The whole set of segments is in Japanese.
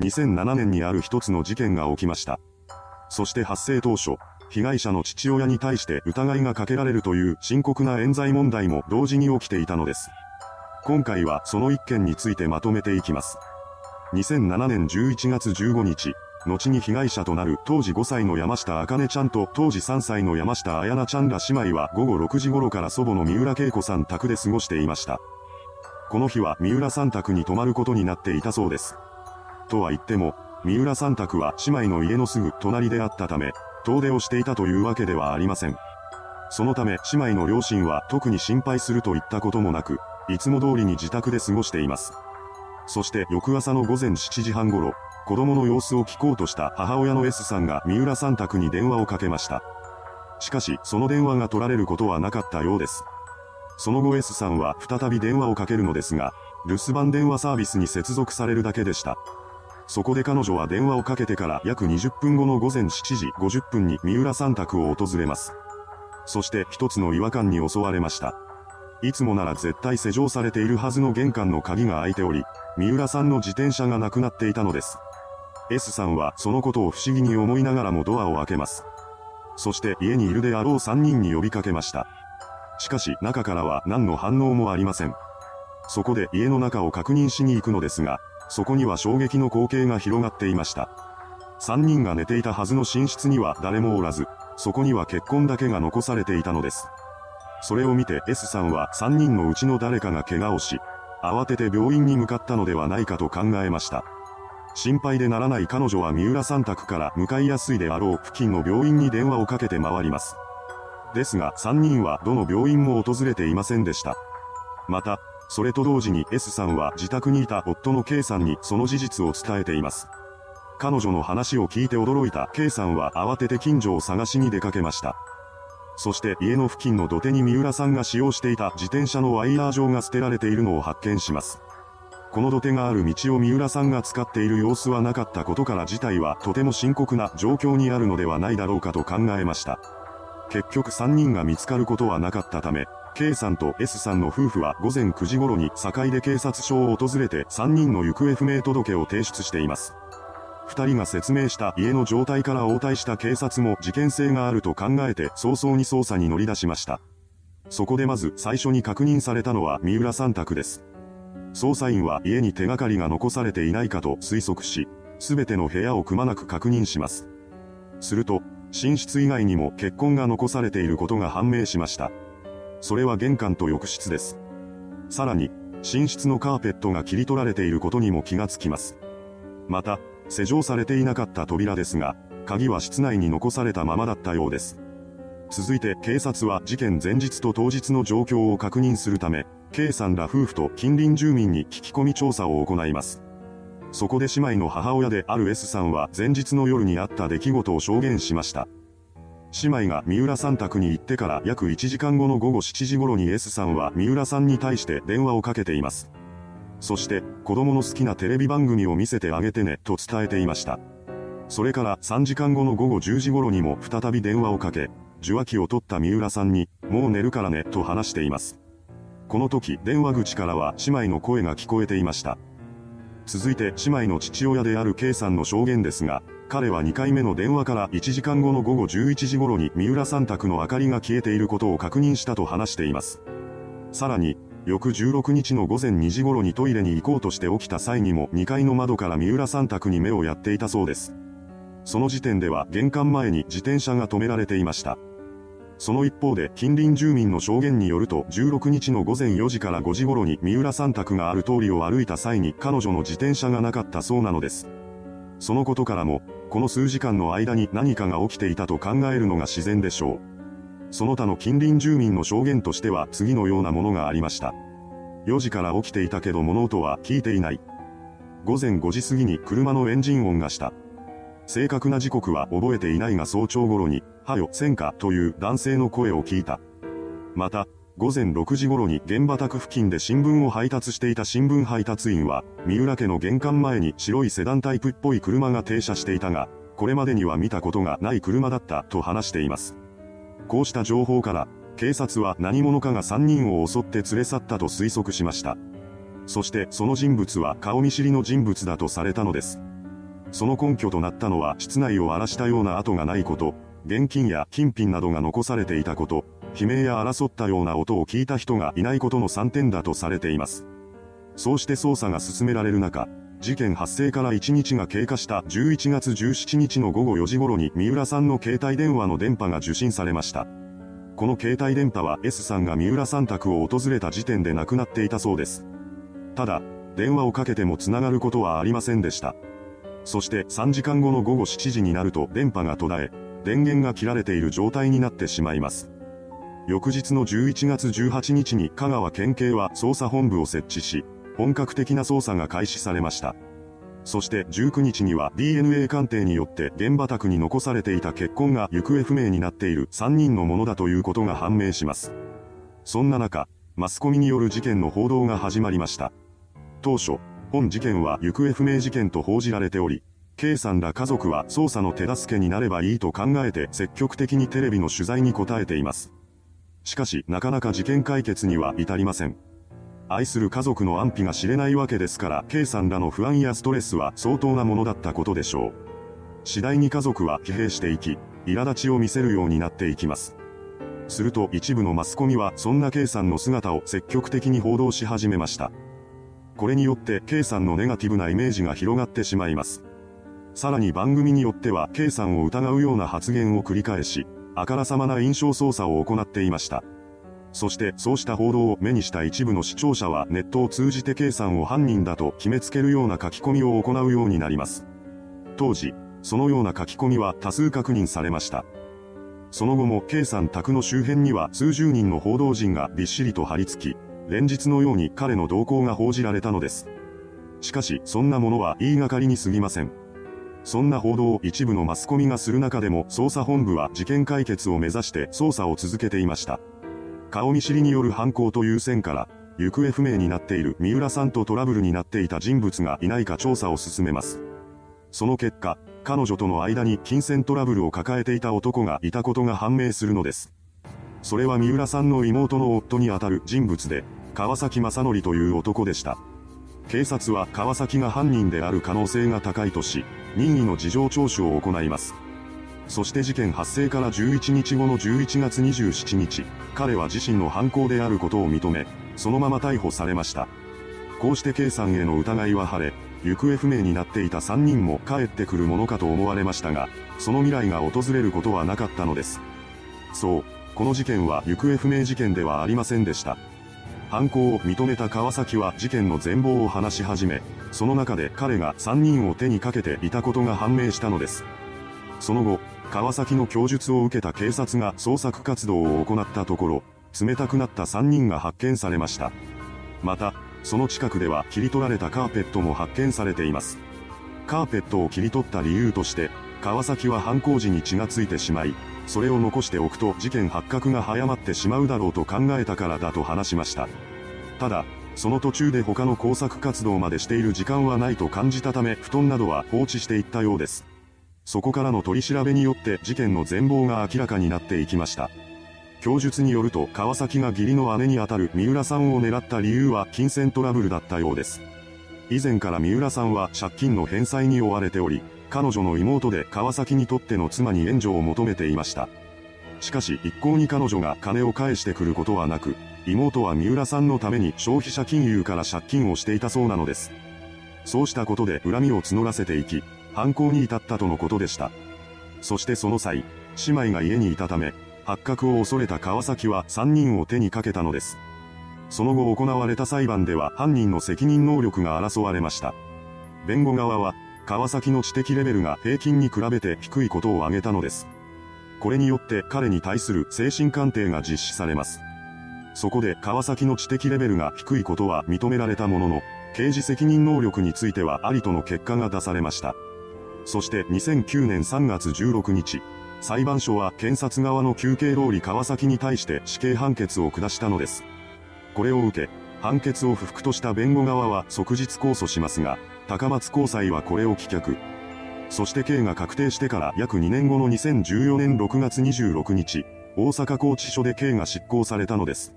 2007年にある一つの事件が起きました。そして発生当初、被害者の父親に対して疑いがかけられるという深刻な冤罪問題も同時に起きていたのです。今回はその一件についてまとめていきます。2007年11月15日、後に被害者となる当時5歳の山下茜ちゃんと当時3歳の山下彩菜ちゃんら姉妹は午後6時頃から祖母の三浦恵子さん宅で過ごしていました。この日は三浦さん宅に泊まることになっていたそうです。とは言っても、三浦さん宅は姉妹の家のすぐ隣であったため、遠出をしていたというわけではありません。そのため姉妹の両親は特に心配するといったこともなく、いつも通りに自宅で過ごしています。そして翌朝の午前7時半頃、子供の様子を聞こうとした母親の S さんが三浦さん宅に電話をかけました。しかし、その電話が取られることはなかったようです。その後 S さんは再び電話をかけるのですが、留守番電話サービスに接続されるだけでした。そこで彼女は電話をかけてから約20分後の午前7時50分に三浦さん宅を訪れます。そして一つの違和感に襲われました。いつもなら絶対施錠されているはずの玄関の鍵が開いており、三浦さんの自転車がなくなっていたのです。S さんはそのことを不思議に思いながらもドアを開けます。そして家にいるであろう3人に呼びかけました。しかし中からは何の反応もありません。そこで家の中を確認しに行くのですが、そこには衝撃の光景が広がっていました。3人が寝ていたはずの寝室には誰もおらず、そこには血痕だけが残されていたのです。それを見て S さんは3人のうちの誰かが怪我をし、慌てて病院に向かったのではないかと考えました。心配でならない彼女は三浦さん宅から向かいやすいであろう付近の病院に電話をかけて回ります。ですが3人はどの病院も訪れていませんでした。また、それと同時に S さんは自宅にいた夫の K さんにその事実を伝えています。彼女の話を聞いて驚いた K さんは慌てて近所を探しに出かけました。そして家の付近の土手に三浦さんが使用していた自転車のワイヤー状が捨てられているのを発見します。この土手がある道を三浦さんが使っている様子はなかったことから事態はとても深刻な状況にあるのではないだろうかと考えました。結局3人が見つかることはなかったため、K さんと S さんの夫婦は午前9時頃に境で警察署を訪れて3人の行方不明届を提出しています。2人が説明した家の状態から応対した警察も事件性があると考えて早々に捜査に乗り出しました。そこでまず最初に確認されたのは三浦さん宅です。捜査員は家に手がかりが残されていないかと推測し、すべての部屋をくまなく確認します。すると、寝室以外にも血痕が残されていることが判明しました。それは玄関と浴室です。さらに、寝室のカーペットが切り取られていることにも気がつきます。また、施錠されていなかった扉ですが、鍵は室内に残されたままだったようです。続いて警察は事件前日と当日の状況を確認するため、K さんら夫婦と近隣住民に聞き込み調査を行います。そこで姉妹の母親である S さんは前日の夜にあった出来事を証言しました。姉妹が三浦さん宅に行ってから約1時間後の午後7時頃に S さんは三浦さんに対して電話をかけています。そして子供の好きなテレビ番組を見せてあげてねと伝えていました。それから3時間後の午後10時頃にも再び電話をかけ、受話器を取った三浦さんに、もう寝るからねと話しています。この時電話口からは姉妹の声が聞こえていました。続いて姉妹の父親である K さんの証言ですが、彼は2回目の電話から1時間後の午後11時頃に三浦さん宅の明かりが消えていることを確認したと話しています。さらに、翌16日の午前2時頃にトイレに行こうとして起きた際にも2階の窓から三浦さん宅に目をやっていたそうです。その時点では玄関前に自転車が止められていました。その一方で近隣住民の証言によると16日の午前4時から5時頃に三浦さん宅がある通りを歩いた際に彼女の自転車がなかったそうなのです。そのことからも、この数時間の間に何かが起きていたと考えるのが自然でしょう。その他の近隣住民の証言としては次のようなものがありました。4時から起きていたけど物音は聞いていない。午前5時過ぎに車のエンジン音がした。正確な時刻は覚えていないが早朝頃に、はよ、戦火という男性の声を聞いた。また、午前6時頃に現場宅付近で新聞を配達していた新聞配達員は、三浦家の玄関前に白いセダンタイプっぽい車が停車していたが、これまでには見たことがない車だったと話しています。こうした情報から、警察は何者かが3人を襲って連れ去ったと推測しました。そしてその人物は顔見知りの人物だとされたのです。その根拠となったのは室内を荒らしたような跡がないこと、現金や金品などが残されていたこと、悲鳴や争ったような音を聞いた人がいないことの3点だとされています。そうして捜査が進められる中、事件発生から1日が経過した11月17日の午後4時頃に三浦さんの携帯電話の電波が受信されました。この携帯電波は S さんが三浦さん宅を訪れた時点で亡くなっていたそうです。ただ、電話をかけても繋がることはありませんでした。そして3時間後の午後7時になると電波が途絶え、電源が切られている状態になってしまいます。翌日の11月18日に香川県警は捜査本部を設置し、本格的な捜査が開始されました。そして19日には DNA 鑑定によって現場宅に残されていた血痕が行方不明になっている3人のものだということが判明します。そんな中、マスコミによる事件の報道が始まりました。当初、本事件は行方不明事件と報じられており、K さんら家族は捜査の手助けになればいいと考えて積極的にテレビの取材に答えています。しかし、なかなか事件解決には至りません。愛する家族の安否が知れないわけですから、K さんらの不安やストレスは相当なものだったことでしょう。次第に家族は疲弊していき、苛立ちを見せるようになっていきます。すると一部のマスコミはそんな K さんの姿を積極的に報道し始めました。これによって K さんのネガティブなイメージが広がってしまいます。さらに番組によっては K さんを疑うような発言を繰り返し、あからさまな印象操作を行っていました。そしてそうした報道を目にした一部の視聴者はネットを通じて K さんを犯人だと決めつけるような書き込みを行うようになります。当時、そのような書き込みは多数確認されました。その後も K さん宅の周辺には数十人の報道陣がびっしりと張り付き、連日のように彼の動向が報じられたのです。しかし、そんなものは言いがかりに過ぎません。そんな報道を一部のマスコミがする中でも捜査本部は事件解決を目指して捜査を続けていました。顔見知りによる犯行という線から、行方不明になっている三浦さんとトラブルになっていた人物がいないか調査を進めます。その結果、彼女との間に金銭トラブルを抱えていた男がいたことが判明するのです。それは三浦さんの妹の夫にあたる人物で、川崎正則という男でした。警察は川崎が犯人である可能性が高いとし、任意の事情聴取を行います。そして事件発生から11日後の11月27日、彼は自身の犯行であることを認め、そのまま逮捕されました。こうして K さんへの疑いは晴れ、行方不明になっていた3人も帰ってくるものかと思われましたが、その未来が訪れることはなかったのです。そう、この事件は行方不明事件ではありませんでした。犯行を認めた川崎は事件の全貌を話し始め、その中で彼が3人を手にかけていたことが判明したのです。その後、川崎の供述を受けた警察が捜索活動を行ったところ、冷たくなった3人が発見されました。また、その近くでは切り取られたカーペットも発見されています。カーペットを切り取った理由として、川崎は犯行時に血がついてしまい、それを残しておくと事件発覚が早まってしまうだろうと考えたからだと話しました。ただ、その途中で他の工作活動までしている時間はないと感じたため布団などは放置していったようです。そこからの取り調べによって事件の全貌が明らかになっていきました。供述によると川崎が義理の姉にあたる三浦さんを狙った理由は金銭トラブルだったようです。以前から三浦さんは借金の返済に追われており、彼女の妹で川崎にとっての妻に援助を求めていました。しかし一向に彼女が金を返してくることはなく、妹は三浦さんのために消費者金融から借金をしていたそうなのです。そうしたことで恨みを募らせていき、犯行に至ったとのことでした。そしてその際、姉妹が家にいたため、発覚を恐れた川崎は3人を手にかけたのです。その後行われた裁判では犯人の責任能力が争われました。弁護側は、川崎の知的レベルが平均に比べて低いことを挙げたのです。これによって彼に対する精神鑑定が実施されます。そこで川崎の知的レベルが低いことは認められたものの、刑事責任能力についてはありとの結果が出されました。そして2009年3月16日、裁判所は検察側の求刑通り川崎に対して死刑判決を下したのです。これを受け、判決を不服とした弁護側は即日控訴しますが、高松高裁はこれを棄却。そして刑が確定してから約2年後の2014年6月26日、大阪拘置所で刑が執行されたのです。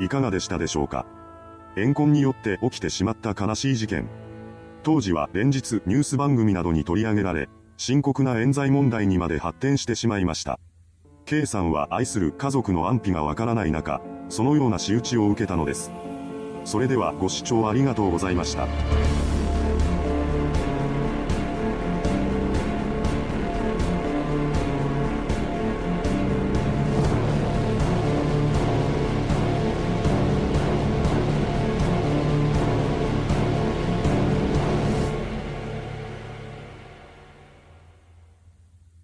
いかがでしたでしょうか？怨恨によって起きてしまった悲しい事件。当時は連日ニュース番組などに取り上げられ、深刻な冤罪問題にまで発展してしまいました。K さんは愛する家族の安否がわからない中、そのような仕打ちを受けたのです。それではご視聴ありがとうございました。